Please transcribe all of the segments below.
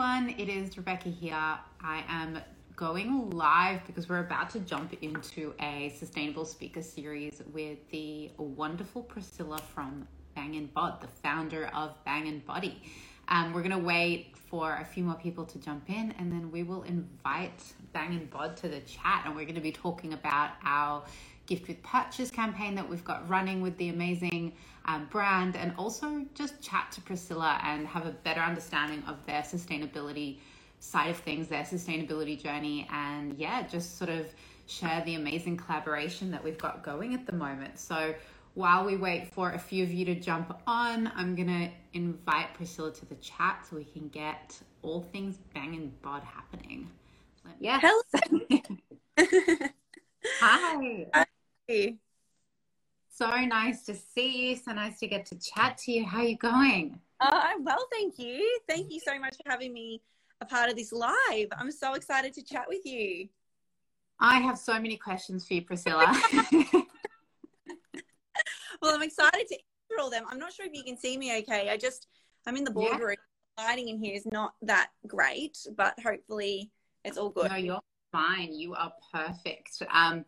everyone. It is Rebecca here. I am going live because we're about to jump into a sustainable speaker series with the wonderful Priscilla from Bangn Bod, the founder of Bangn Body. Um, we're going to wait for a few more people to jump in and then we will invite Bangn Bod to the chat and we're going to be talking about our gift with purchase campaign that we've got running with the amazing um, brand and also just chat to Priscilla and have a better understanding of their sustainability side of things, their sustainability journey, and yeah, just sort of share the amazing collaboration that we've got going at the moment. So while we wait for a few of you to jump on, I'm gonna invite Priscilla to the chat so we can get all things Bangn Bod happening. Yes. Hello. Hi. Hi. So nice to see you. So nice to get to chat to you. How are you going? Uh, I'm well, thank you. Thank you so much for having me a part of this live. I'm so excited to chat with you. I have so many questions for you, Priscilla. well, I'm excited to answer all them. I'm not sure if you can see me okay. I just, I'm in the boardroom. Yeah. Lighting in here is not that great, but hopefully it's all good. No, you're fine. You are perfect. Um,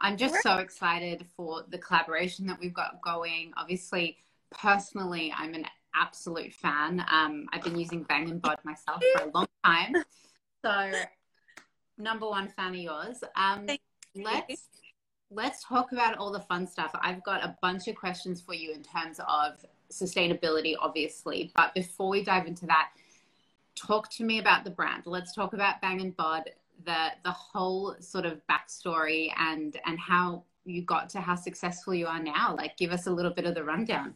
I'm just so excited for the collaboration that we've got going. Obviously, personally, I'm an absolute fan. Um, I've been using Bangn Bod myself for a long time. So, number one fan of yours. Um, let's let's talk about all the fun stuff. I've got a bunch of questions for you in terms of sustainability, obviously. But before we dive into that, talk to me about the brand. Let's talk about Bangn Bod the the whole sort of backstory and and how you got to how successful you are now. Like, give us a little bit of the rundown.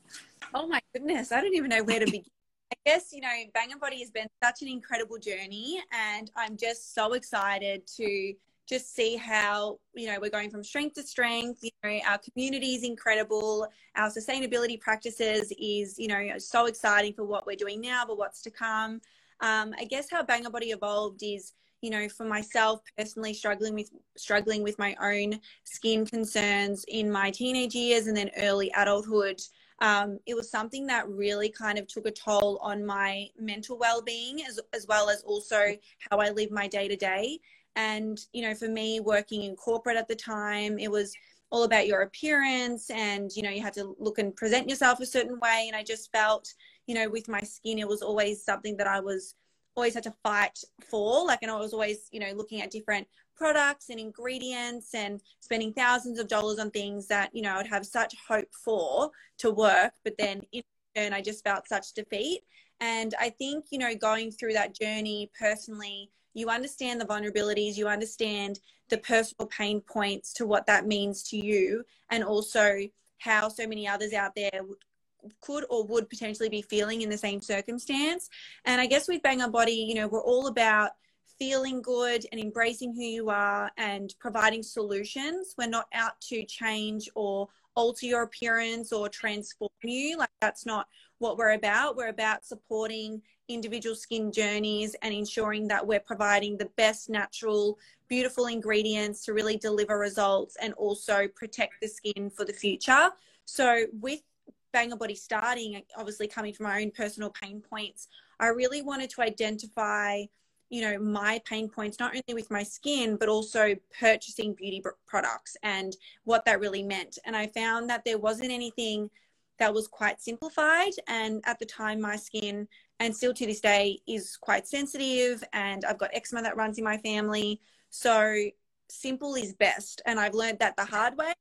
Oh my goodness, I don't even know where to begin. I guess you know, Bangn Body has been such an incredible journey, and I'm just so excited to just see how you know we're going from strength to strength. You know, our community is incredible. Our sustainability practices is you know so exciting for what we're doing now, but what's to come. Um, I guess how Bangn Body evolved is you know for myself personally struggling with struggling with my own skin concerns in my teenage years and then early adulthood um, it was something that really kind of took a toll on my mental well-being as, as well as also how i live my day to day and you know for me working in corporate at the time it was all about your appearance and you know you had to look and present yourself a certain way. And i just felt you know with my skin it was always something that i was always had to fight for. Like, and I was always, you know, looking at different products and ingredients and spending thousands of dollars on things that, you know, I'd have such hope for to work. But then in turn, I just felt such defeat. And I think, you know, going through that journey personally, you understand the vulnerabilities, you understand the personal pain points to what that means to you, and also how so many others out there could or would potentially be feeling in the same circumstance. And I guess with Bangn Body, you know, we're all about feeling good and embracing who you are and providing solutions. We're not out to change or alter your appearance or transform you. Like that's not what we're about. We're about supporting individual skin journeys and ensuring that we're providing the best natural, beautiful ingredients to really deliver results and also protect the skin for the future. So with Bangn Body starting, obviously coming from my own personal pain points, I really wanted to identify, you know, my pain points, not only with my skin, but also purchasing beauty products and what that really meant. And I found that there wasn't anything that was quite simplified. And at the time, my skin, and still to this day, is quite sensitive. And I've got eczema that runs in my family. So simple is best. And I've learned that the hard way,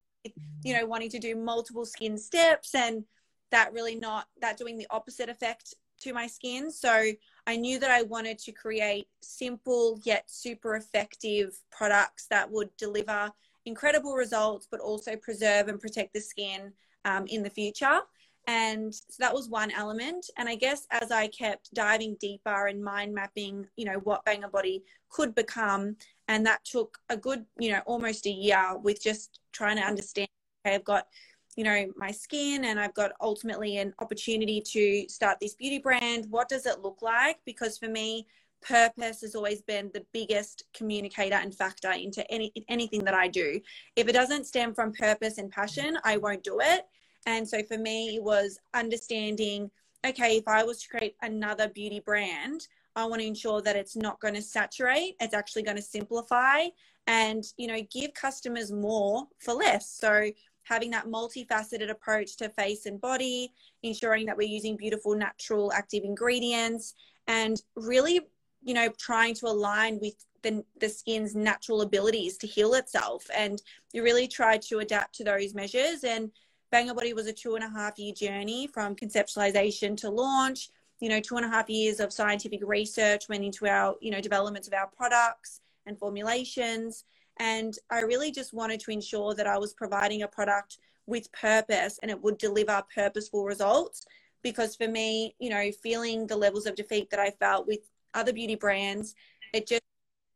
you know, wanting to do multiple skin steps and that really not that doing the opposite effect to my skin. So I knew that I wanted to create simple yet super effective products that would deliver incredible results, but also preserve and protect the skin um, in the future. And so that was one element. And I guess as I kept diving deeper and mind mapping, you know, what Bangn Body could become, and that took a good, you know, almost a year with just trying to understand. Okay, I've got you know my skin and i've got ultimately an opportunity to start this beauty brand. What does it look like? Because for me purpose has always been the biggest communicator and factor into any anything that i do. If it doesn't stem from purpose and passion i won't do it. And so for me it was understanding okay if i was to create another beauty brand I want to ensure that it's not going to saturate, it's actually going to simplify and, you know, give customers more for less. So having that multifaceted approach to face and body, ensuring that we're using beautiful natural active ingredients and really, you know, trying to align with the, the skin's natural abilities to heal itself. And you really try to adapt to those measures. And Bang Body was a two and a half year journey from conceptualization to launch. You know, two and a half years of scientific research went into our, you know, developments of our products and formulations. And I really just wanted to ensure that I was providing a product with purpose and it would deliver purposeful results. Because for me, you know, feeling the levels of defeat that I felt with other beauty brands, it just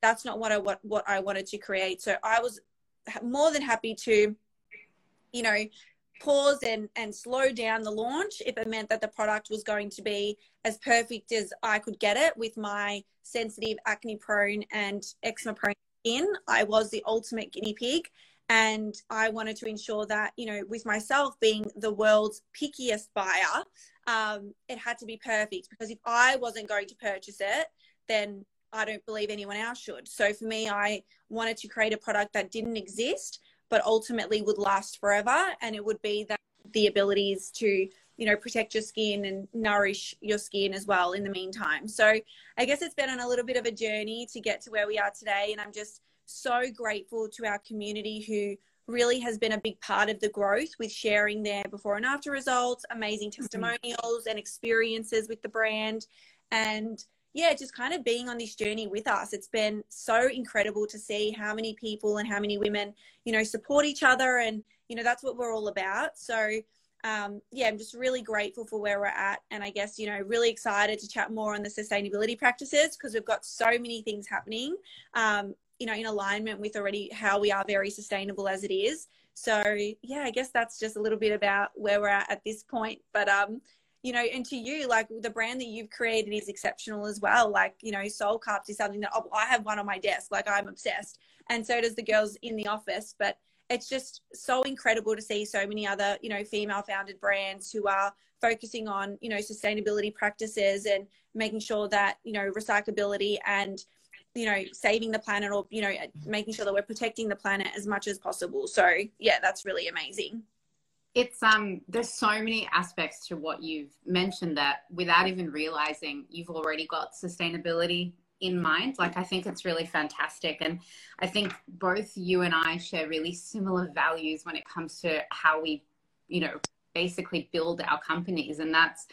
that's not what I what what I wanted to create. So I was more than happy to, you know, pause and and slow down the launch if it meant that the product was going to be as perfect as I could get it with my sensitive, acne prone and eczema prone skin. I was the ultimate guinea pig. And I wanted to ensure that, you know, with myself being the world's pickiest buyer, um, it had to be perfect because if I wasn't going to purchase it, then I don't believe anyone else should. So for me, I wanted to create a product that didn't exist, but ultimately would last forever. And it would be that the abilities to, you know, protect your skin and nourish your skin as well in the meantime. So I guess it's been on a little bit of a journey to get to where we are today. And I'm just so grateful to our community who really has been a big part of the growth with sharing their before and after results, amazing mm-hmm. testimonials and experiences with the brand. And yeah, just kind of being on this journey with us. It's been so incredible to see how many people and how many women, you know, support each other. And, you know, that's what we're all about. So, um, yeah, I'm just really grateful for where we're at. And I guess, you know, really excited to chat more on the sustainability practices because we've got so many things happening, um, you know, in alignment with already how we are very sustainable as it is. So, yeah, I guess that's just a little bit about where we're at at this point. But, um, you know, and to you, like the brand that you've created is exceptional as well. Like, you know, SoL Cups is something that oh, I have one on my desk. Like, I'm obsessed. And so does the girls in the office. But it's just so incredible to see so many other, you know, female founded brands who are focusing on, you know, sustainability practices and making sure that, you know, recyclability and, you know, saving the planet or, you know, making sure that we're protecting the planet as much as possible. So, yeah, that's really amazing it's um there's so many aspects to what you've mentioned that without even realizing you've already got sustainability in mind. Like i think it's really fantastic. And i think both you and i share really similar values when it comes to how we you know basically build our companies. And that's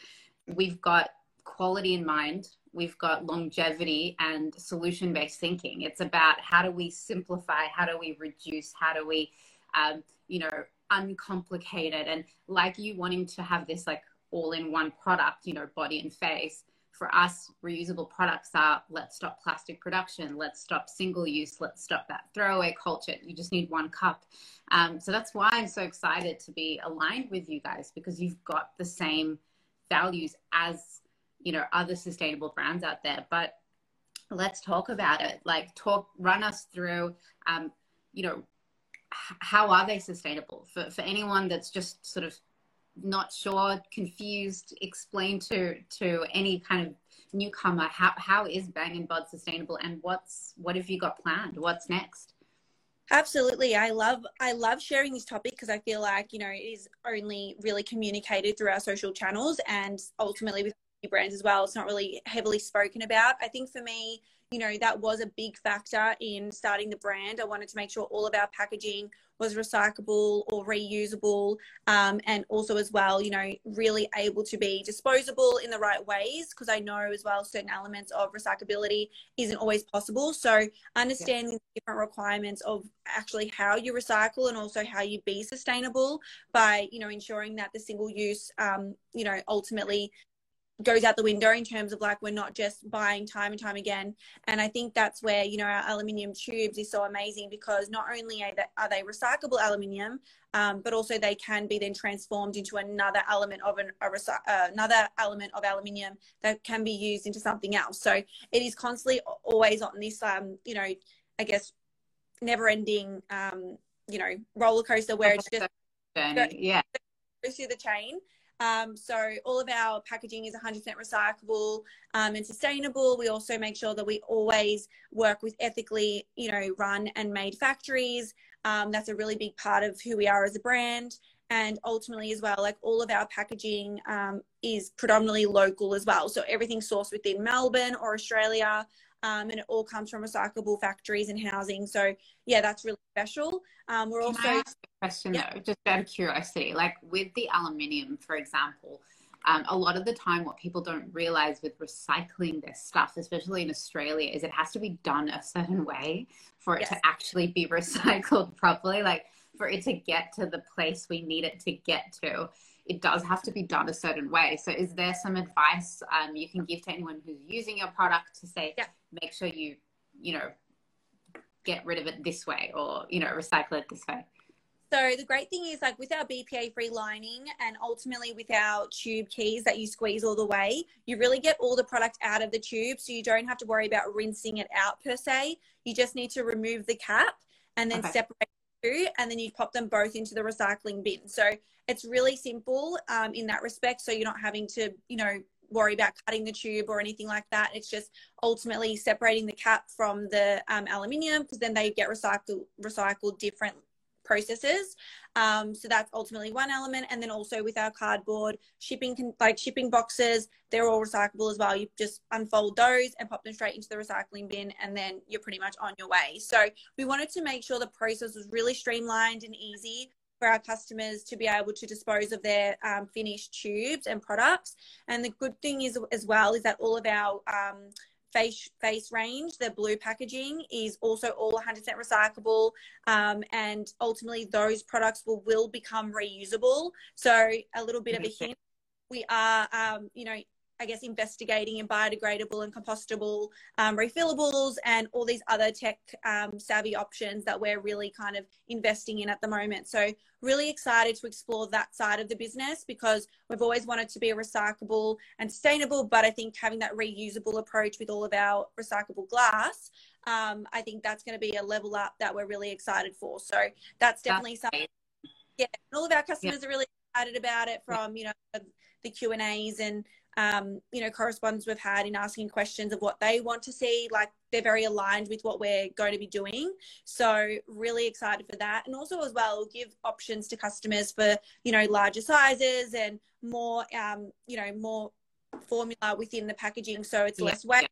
we've got quality in mind we've got longevity and solution based thinking. It's about how do we simplify how do we reduce how do we um, you know uncomplicated and like you wanting to have this like all in one product, you know, body and face. For us, reusable products are let's stop plastic production, let's stop single use, let's stop that throwaway culture. You just need one cup. Um, so that's why I'm so excited to be aligned with you guys because you've got the same values as you know other sustainable brands out there. But let's talk about it. Like talk, run us through. Um, you know, how are they sustainable for, for anyone that's just sort of not sure confused explain to to any kind of newcomer how, how is bang and bud sustainable and what's what have you got planned? What's next? Absolutely. I love i love sharing this topic because i feel like you know it is only really communicated through our social channels and ultimately with brands as well it's not really heavily spoken about i think for me you know, that was a big factor in starting the brand. I wanted to make sure all of our packaging was recyclable or reusable, um, and also as well, you know, really able to be disposable in the right ways. Because I know as well, certain elements of recyclability isn't always possible. So understanding yeah. different requirements of actually how you recycle and also how you be sustainable by, you know, ensuring that the single use, um, you know, ultimately goes out the window in terms of like we're not just buying time and time again. And i think that's where you know our aluminium tubes is so amazing because not only are they, are they recyclable aluminium um, but also they can be then transformed into another element of an, a, uh, another element of aluminium that can be used into something else. So it is constantly always on this um, you know i guess never ending um, you know roller coaster where it's just yeah. goes through the chain Um, so all of our packaging is 100% recyclable um, and sustainable. We also make sure that we always work with ethically, you know, run and made factories. Um, that's a really big part of who we are as a brand. And ultimately, as well, like all of our packaging um, is predominantly local as well. So everything sourced within Melbourne or Australia. Um, and it all comes from recyclable factories and housing. So yeah, that's really special. Um, we're Can also I ask a question Yeah. though, just out of curiosity, like with the aluminium, for example, um, a lot of the time, what people don't realize with recycling their stuff, especially in Australia, is it has to be done a certain way for it to actually be recycled properly. Like for it to get to the place we need it to get to, it does have to be done a certain way. So, is there some advice um, you can give to anyone who's using your product to say, Yeah. make sure you, you know, get rid of it this way or, you know, recycle it this way? So the great thing is like with our BPA free lining and ultimately with our tube keys that you squeeze all the way, you really get all the product out of the tube. So you don't have to worry about rinsing it out per se. You just need to remove the cap and then Okay. separate and then you pop them both into the recycling bin. So it's really simple um, in that respect. So you're not having to, you know, worry about cutting the tube or anything like that. It's just ultimately separating the cap from the um, aluminium because then they get recycled recycled different processes. Um, so that's ultimately one element. And then also with our cardboard shipping, con- like shipping boxes, they're all recyclable as well. You just unfold those and pop them straight into the recycling bin, and then you're pretty much on your way. So we wanted to make sure the process was really streamlined and easy for our customers to be able to dispose of their um, finished tubes and products. And the good thing is as well is that all of our um, face face range, the blue packaging is also all 100% recyclable, um, and ultimately those products will will become reusable. So a little bit of a hint, we are, um, you know. I guess investigating in biodegradable and compostable um, refillables and all these other tech um, savvy options that we're really kind of investing in at the moment. So really excited to explore that side of the business because we've always wanted to be recyclable and sustainable, but I think having that reusable approach with all of our recyclable glass, um, I think that's going to be a level up that we're really excited for. So that's definitely something. Yeah, all of our customers are really excited about it from you know the, the Q and A's and um, you know correspondence we've had in asking questions of what they want to see. Like they're very aligned with what we're going to be doing. So really excited for that, and also as well, give options to customers for you know larger sizes and more um, you know more formula within the packaging, so it's Yeah, less waste.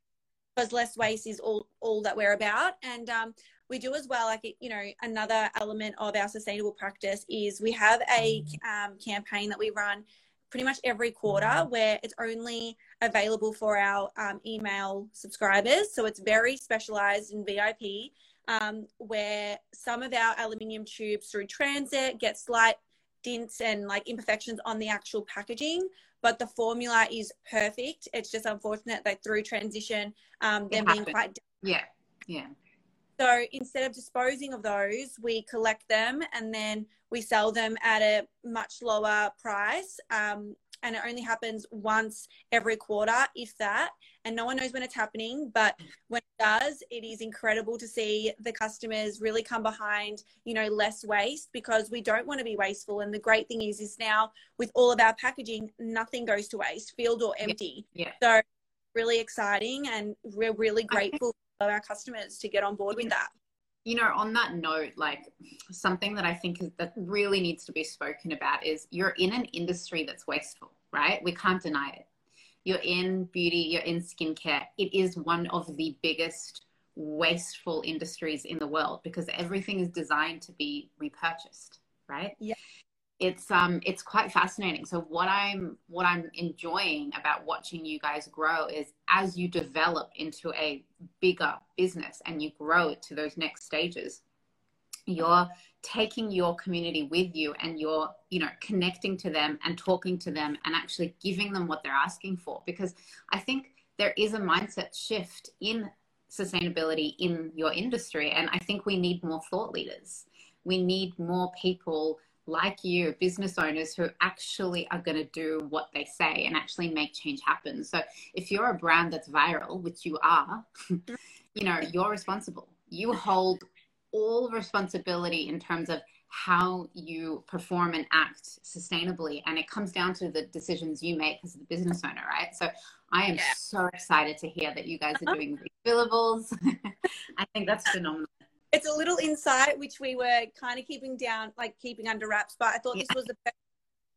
Because less waste is all all that we're about, and um, we do as well. Like you know, another element of our sustainable practice is we have a um, campaign that we run pretty much every quarter where it's only available for our um, email subscribers. So it's very specialized in VIP, um, where some of our aluminium tubes through transit get slight dints and like imperfections on the actual packaging. But the formula is perfect. It's just unfortunate that through transition, um, them being quite Yeah, yeah. So instead of disposing of those, we collect them and then we sell them at a much lower price. Um, and it only happens once every quarter, if that. And no one knows when it's happening, but when it does, it is incredible to see the customers really come behind, you know, less waste because we don't want to be wasteful. And the great thing is, is now with all of our packaging, nothing goes to waste, filled or empty. yeah. So really exciting, and we're really grateful our customers to get on board with that. you know on that note like something that i think is, that really needs to be spoken about is you're in an industry that's wasteful right we can't deny it you're in beauty you're in skincare it is one of the biggest wasteful industries in the world because everything is designed to be repurchased right Yeah. It's um it's quite fascinating. So what i'm what i'm enjoying about watching you guys grow is as you develop into a bigger business and you grow it to those next stages you're taking your community with you and you're you know connecting to them and talking to them and actually giving them what they're asking for. Because i think there is a mindset shift in sustainability in your industry and i think we need more thought leaders. We need more people like you business owners who actually are going to do what they say and actually make change happen so if you're a brand that's viral which you are you know you're responsible you hold all responsibility in terms of how you perform and act sustainably. And it comes down to the decisions you make as the business owner, right? So I am yeah. so excited to hear that you guys are uh-huh. doing refillables. I think that's phenomenal. It's a little insight which we were kind of keeping down, like keeping under wraps, but I thought yeah. this was the best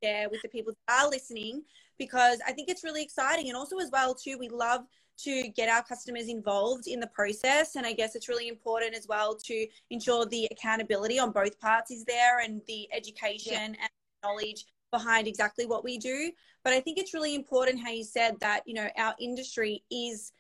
share with the people that are listening because I think it's really exciting. And also as well too, we love to get our customers involved in the process. And I guess it's really important as well to ensure the accountability on both parts is there and the education yeah. and knowledge behind exactly what we do. But I think it's really important how you said that, you know, our industry is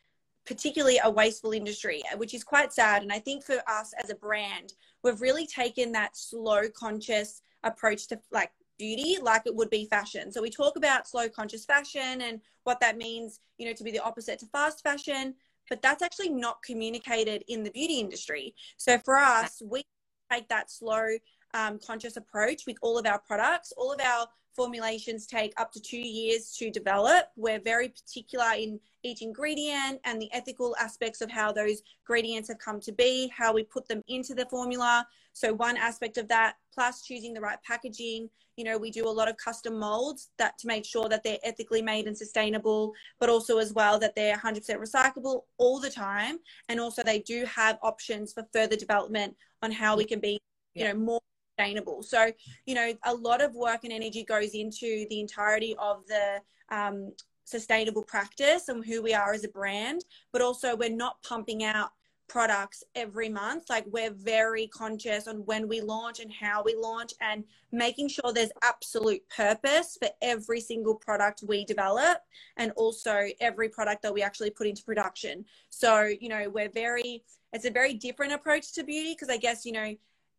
particularly a wasteful industry, which is quite sad. And I think for us as a brand, we've really taken that slow, conscious approach to like beauty like it would be fashion. So we talk about slow conscious fashion and what that means, you know, to be the opposite to fast fashion, but that's actually not communicated in the beauty industry. So for us, we take that slow um, conscious approach with all of our products. All of our formulations take up to two years to develop. We're very particular in each ingredient and the ethical aspects of how those ingredients have come to be, how we put them into the formula. So, one aspect of that, plus choosing the right packaging. You know, we do a lot of custom molds that to make sure that they're ethically made and sustainable, but also as well that they're 100% recyclable all the time. And also, they do have options for further development on how we can be, you know, more sustainable. So, you know, a lot of work and energy goes into the entirety of the um, sustainable practice and who we are as a brand, but also we're not pumping out products every month. Like we're very conscious on when we launch and how we launch and making sure there's absolute purpose for every single product we develop and also every product that we actually put into production. So, you know, we're very, it's a very different approach to beauty because I guess, you know,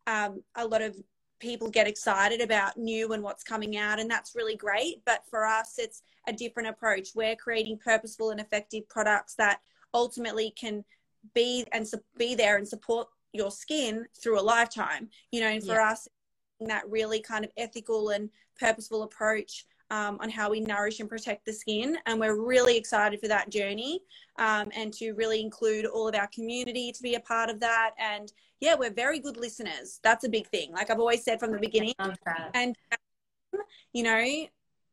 um, a lot of people get excited about new and what's coming out, and that's really great. But for us, it's a different approach. We're creating purposeful and effective products that ultimately can be and be there and support your skin through a lifetime. You know, and for yeah. us, that really kind of ethical and purposeful approach um, on how we nourish and protect the skin. And we're really excited for that journey um, and to really include all of our community to be a part of that. And yeah, we're very good listeners. That's a big thing. Like I've always said from the beginning. And, you know,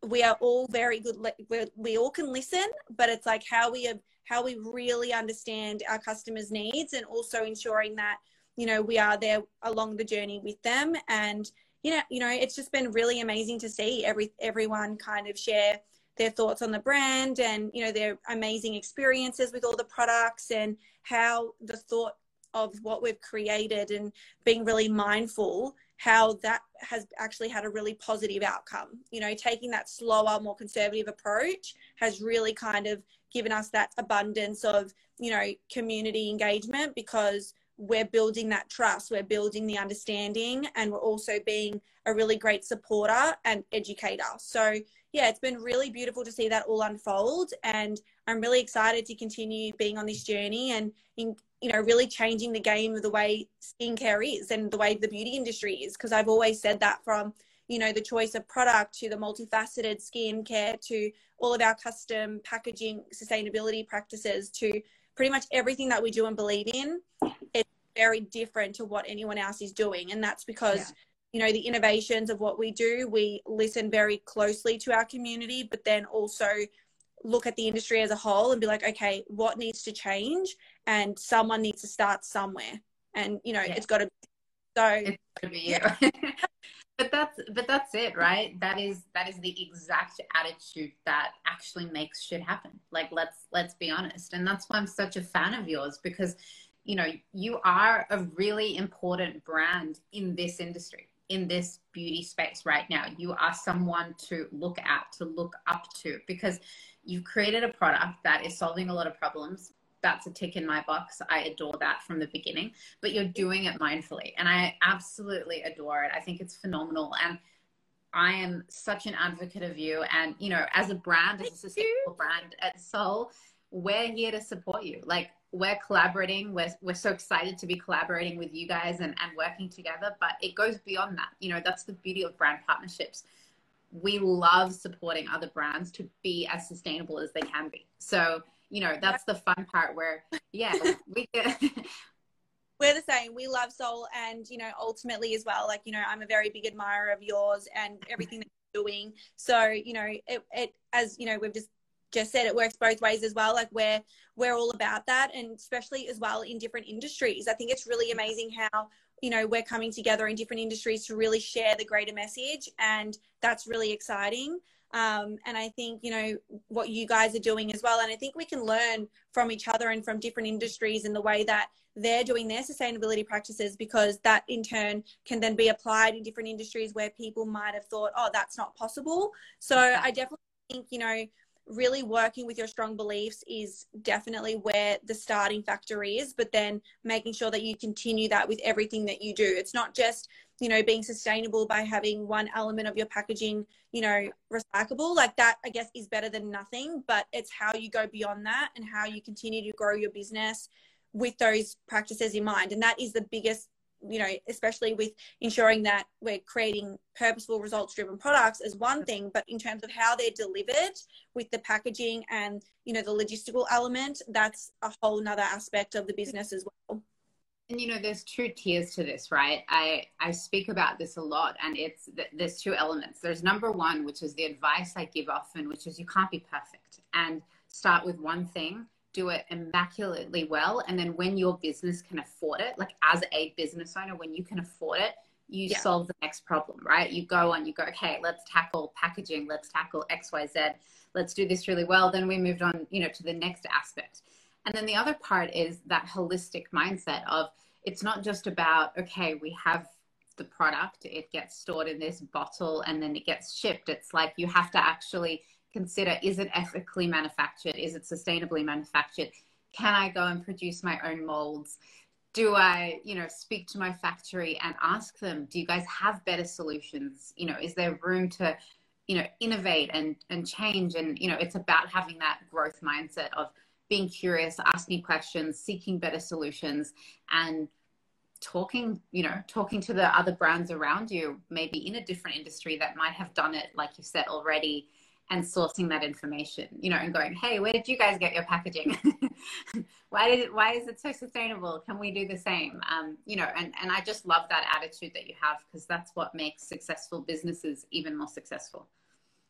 we are all very good. we we all can listen, but it's like how we have, how we really understand our customers' needs and also ensuring that, you know, we are there along the journey with them. And, you know, you know, it's just been really amazing to see every everyone kind of share their thoughts on the brand and you know their amazing experiences with all the products and how the thought of what we've created and being really mindful how that has actually had a really positive outcome. You know, taking that slower, more conservative approach has really kind of given us that abundance of, you know, community engagement because we're building that trust, we're building the understanding, and we're also being a really great supporter and educator. So, yeah, it's been really beautiful to see that all unfold. And I'm really excited to continue being on this journey and in, you know, really changing the game of the way skincare is and the way the beauty industry is. Because I've always said that from, you know, the choice of product to the multifaceted skincare to all of our custom packaging sustainability practices to pretty much everything that we do and believe in. It's very different to what anyone else is doing. And that's because, yeah. you know, the innovations of what we do, we listen very closely to our community, but then also look at the industry as a whole and be like, okay, what needs to change? And someone needs to start somewhere. And, you know, yeah. it's got to so it's got to be yeah. but that's but that's it right that is that is the exact attitude that actually makes shit happen like let's let's be honest and that's why i'm such a fan of yours because you know you are a really important brand in this industry in this beauty space right now you are someone to look at to look up to because you've created a product that is solving a lot of problems. That's a tick in my box. I adore that from the beginning but you're doing it mindfully and i absolutely adore it. I think it's phenomenal and i am such an advocate of you and you know as a brand as a sustainable brand at SoL we're here to support you. Like we're collaborating. We're, we're so excited to be collaborating with you guys and, and working together but it goes beyond that. You know that's the beauty of brand partnerships we love supporting other brands to be as sustainable as they can be. So, you know, that's the fun part where, yeah, we get, we're the same. We love SoL, and you know, ultimately as well. Like you know, I'm a very big admirer of yours and everything that you're doing. So you know, it, it as you know, we've just just said it works both ways as well. Like we're we're all about that, and especially as well in different industries. I think it's really amazing how you know we're coming together in different industries to really share the greater message, and that's really exciting. Um, and I think you know what you guys are doing as well, and I think we can learn from each other and from different industries in the way that they're doing their sustainability practices because that in turn can then be applied in different industries where people might have thought, oh, that's not possible. So I definitely think, you know, really working with your strong beliefs is definitely where the starting factor is but then making sure that you continue that with everything that you do. It's not just you know being sustainable by having one element of your packaging you know recyclable. Like that i guess is better than nothing but it's how you go beyond that and how you continue to grow your business with those practices in mind. And that is the biggest you know, especially with ensuring that we're creating purposeful results driven products is one thing, but in terms of how they're delivered with the packaging and, you know, the logistical element, that's a whole nother aspect of the business as well. And you know, there's two tiers to this, right? I I speak about this a lot, and it's there's two elements. There's number one, which is the advice I give often, which is you can't be perfect, and start with one thing do it immaculately well. And then when your business can afford it, like as a business owner, when you can afford it, you yeah. solve the next problem, right? You go on, you go, okay, let's tackle packaging, let's tackle XYZ, let's do this really well. Then we moved on, you know, to the next aspect. And then the other part is that holistic mindset of it's not just about, okay, we have the product, it gets stored in this bottle and then it gets shipped. It's like you have to actually consider is it ethically manufactured? Is it sustainably manufactured? Can I go and produce my own molds? Do I, you know, speak to my factory and ask them, do you guys have better solutions? You know, is there room to, you know, innovate and, and change? And, you know, it's about having that growth mindset of being curious, asking questions, seeking better solutions, and talking you know talking to the other brands around you maybe in a different industry that might have done it like you said already and sourcing that information, you know, and going, hey, where did you guys get your packaging? why did it, why is it so sustainable? Can we do the same? Um, you know, and, and I just love that attitude that you have because that's what makes successful businesses even more successful.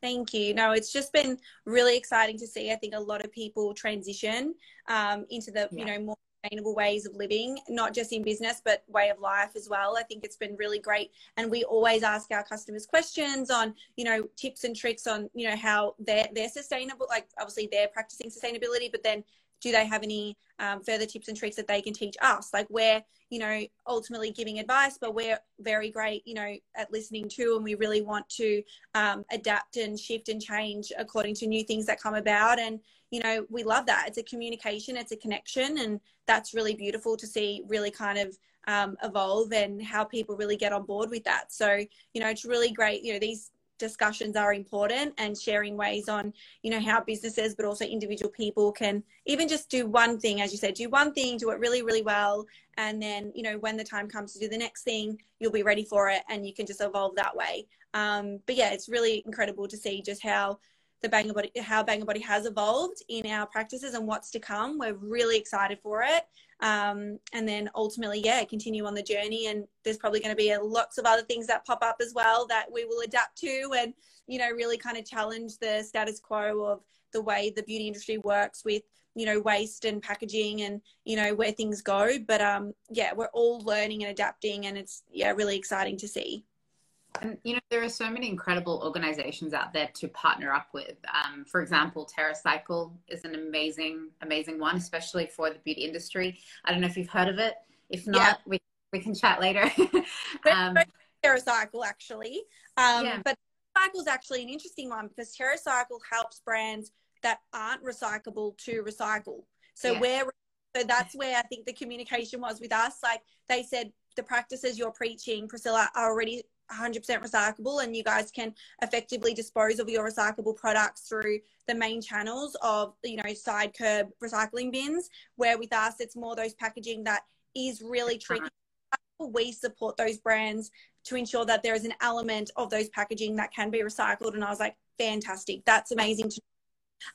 Thank you. No, it's just been really exciting to see. I think a lot of people transition um, into the, yeah. you know, more sustainable ways of living, not just in business, but way of life as well. I think it's been really great. And we always ask our customers questions on, you know, tips and tricks on, you know, how they're, they're sustainable. Like obviously they're practicing sustainability, but then do they have any um, further tips and tricks that they can teach us? Like we're, you know, ultimately giving advice, but we're very great, you know, at listening to, and we really want to um, adapt and shift and change according to new things that come about. And you know, we love that. It's a communication, it's a connection, and that's really beautiful to see. Really kind of um, evolve and how people really get on board with that. So, you know, it's really great. You know, these discussions are important and sharing ways on you know how businesses but also individual people can even just do one thing as you said do one thing do it really really well and then you know when the time comes to do the next thing you'll be ready for it and you can just evolve that way um, but yeah it's really incredible to see just how the Bang Body, how Bang Body has evolved in our practices and what's to come. We're really excited for it. Um, and then ultimately, yeah, continue on the journey. And there's probably going to be lots of other things that pop up as well that we will adapt to and, you know, really kind of challenge the status quo of the way the beauty industry works with, you know, waste and packaging and, you know, where things go. But um, yeah, we're all learning and adapting and it's, yeah, really exciting to see. And you know, there are so many incredible organizations out there to partner up with. Um, for example, TerraCycle is an amazing, amazing one, especially for the beauty industry. I don't know if you've heard of it. If not, yeah. we we can chat later. um, TerraCycle actually, um, yeah. but TerraCycle is actually an interesting one because TerraCycle helps brands that aren't recyclable to recycle. So yeah. where so that's where I think the communication was with us. Like they said, the practices you're preaching, Priscilla, are already 100% recyclable and you guys can effectively dispose of your recyclable products through the main channels of you know side curb recycling bins where with us it's more those packaging that is really tricky. We support those brands to ensure that there is an element of those packaging that can be recycled and i was like fantastic. That's amazing to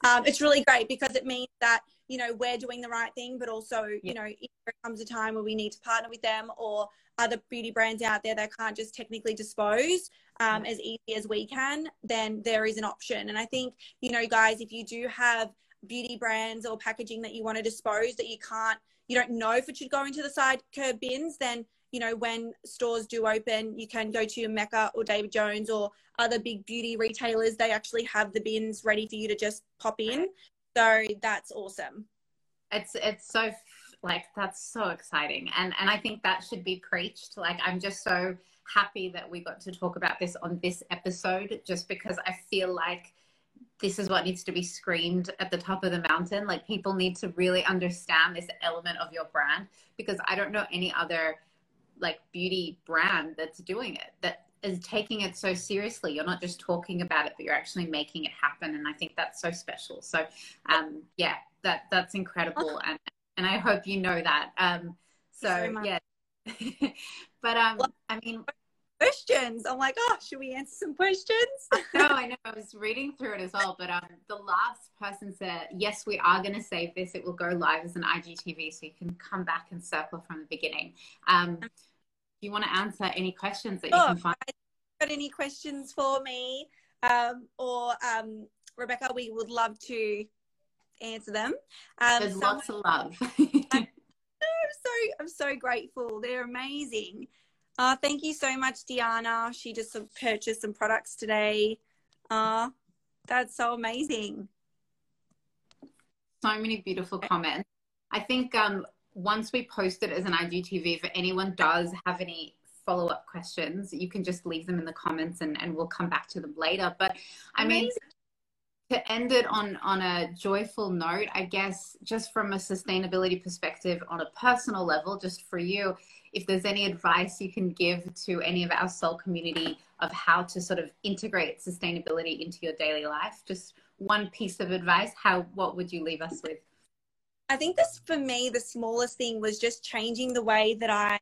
um, it's really great because it means that you know we're doing the right thing but also you know if there comes a time where we need to partner with them or other beauty brands out there that can't just technically dispose um, as easy as we can then there is an option. And i think you know guys if you do have beauty brands or packaging that you want to dispose that you can't you don't know if it should go into the side curb bins then you know when stores do open you can go to your mecca or david jones or other big beauty retailers. They actually have the bins ready for you to just pop in so that's awesome. It's it's so like that's so exciting. And and i think that should be preached. Like i'm just so happy that we got to talk about this on this episode just because i feel like this is what needs to be screamed at the top of the mountain. Like people need to really understand this element of your brand because i don't know any other like beauty brand that's doing it that is taking it so seriously. You're not just talking about it but you're actually making it happen and i think that's so special. So um yeah that that's incredible and and i hope you know that. Um so so yeah. But um i mean questions. I'm like oh should we answer some questions? No i know. I was reading through it as well but um the last person said yes we are going to save this. It will go live as an igtv so you can come back and circle from the beginning. Um do you want to answer any questions that you Oh, can find got any questions for me um, or um, rebecca we would love to answer them um, there's someone- lots of love I'm so I'm so grateful. They're amazing. Uh, thank you so much, Diana. She just purchased some products today. Uh, that's so amazing. so many beautiful comments. I think um, once we post it as an IGTV, if anyone does have any follow up questions, you can just leave them in the comments and, and we'll come back to them later. But I mean, Amazing. to end it on, on a joyful note, I guess just from a sustainability perspective, on a personal level, just for you, if there's any advice you can give to any of our SoL community of how to sort of integrate sustainability into your daily life, just one piece of advice, how what would you leave us with? I think this for me, the smallest thing was just changing the way that I,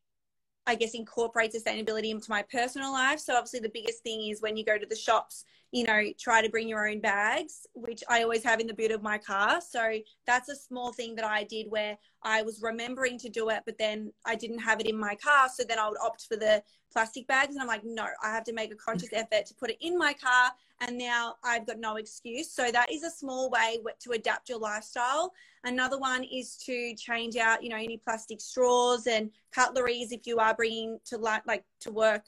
I guess, incorporate sustainability into my personal life. So obviously, the biggest thing is when you go to the shops, you know, try to bring your own bags, which I always have in the boot of my car. So that's a small thing that I did where I was remembering to do it, but then I didn't have it in my car. So then I would opt for the plastic bags, and I'm like, no, I have to make a conscious effort to put it in my car. And now I've got no excuse. So that is a small way to adapt your lifestyle. Another one is to change out, you know, any plastic straws and cutleries if you are bringing to li- like to work.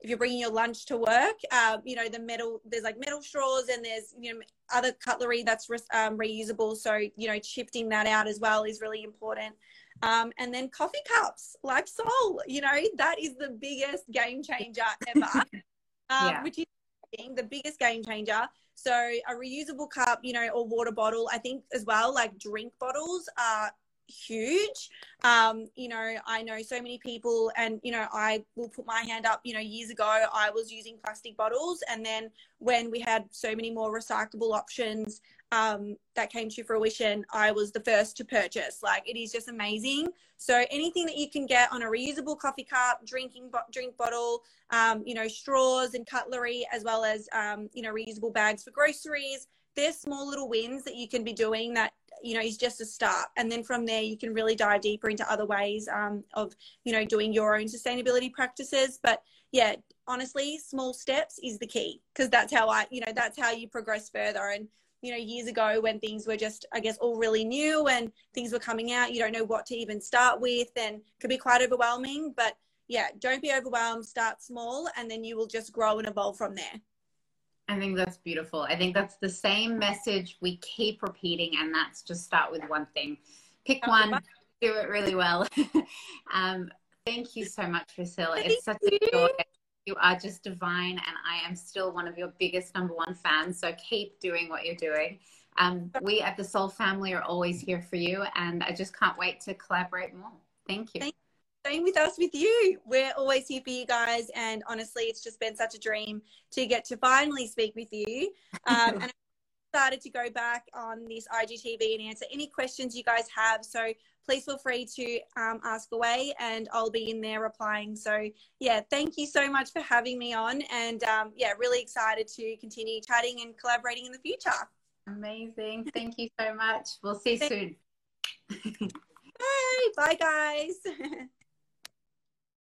If you're bringing your lunch to work, um, you know, the metal, there's like metal straws and there's, you know, other cutlery that's re- um, reusable. So, you know, shifting that out as well is really important. Um, and then coffee cups, like SoL, you know, that is the biggest game changer ever, um, Yeah. which is the biggest game changer. So a reusable cup, you know, or water bottle. I think as well, like drink bottles are huge. Um, you know, I know so many people, and you know, I will put my hand up. You know, years ago, I was using plastic bottles, and then when we had so many more recyclable options um, that came to fruition, I was the first to purchase. Like, it is just amazing. So anything that you can get on a reusable coffee cup, drinking bo- drink bottle, um, you know, straws and cutlery, as well as um, you know, reusable bags for groceries. There's small little wins that you can be doing that you know is just a start, and then from there you can really dive deeper into other ways um, of you know doing your own sustainability practices. But yeah, honestly, small steps is the key because that's how I, you know, that's how you progress further. And you know, years ago when things were just, I guess, all really new and things were coming out, you don't know what to even start with and could be quite overwhelming. But yeah, don't be overwhelmed, start small, and then you will just grow and evolve from there. I think that's beautiful. I think that's the same message we keep repeating, and that's just start with one thing. Pick one, do it really well. um, thank you so much, Priscilla. It's such a joy. You are just divine, and I am still one of your biggest number one fans. So keep doing what you're doing. Um, we at the SoL Family are always here for you, and I just can't wait to collaborate more. Thank you. Thank same with us with you we're always here for you guys and honestly it's just been such a dream to get to finally speak with you um, and started to go back on this igtv and answer any questions you guys have so please feel free to um, ask away and i'll be in there replying so yeah thank you so much for having me on and um, yeah really excited to continue chatting and collaborating in the future Amazing. Thank you so much. We'll see you soon. Bye. Bye, guys.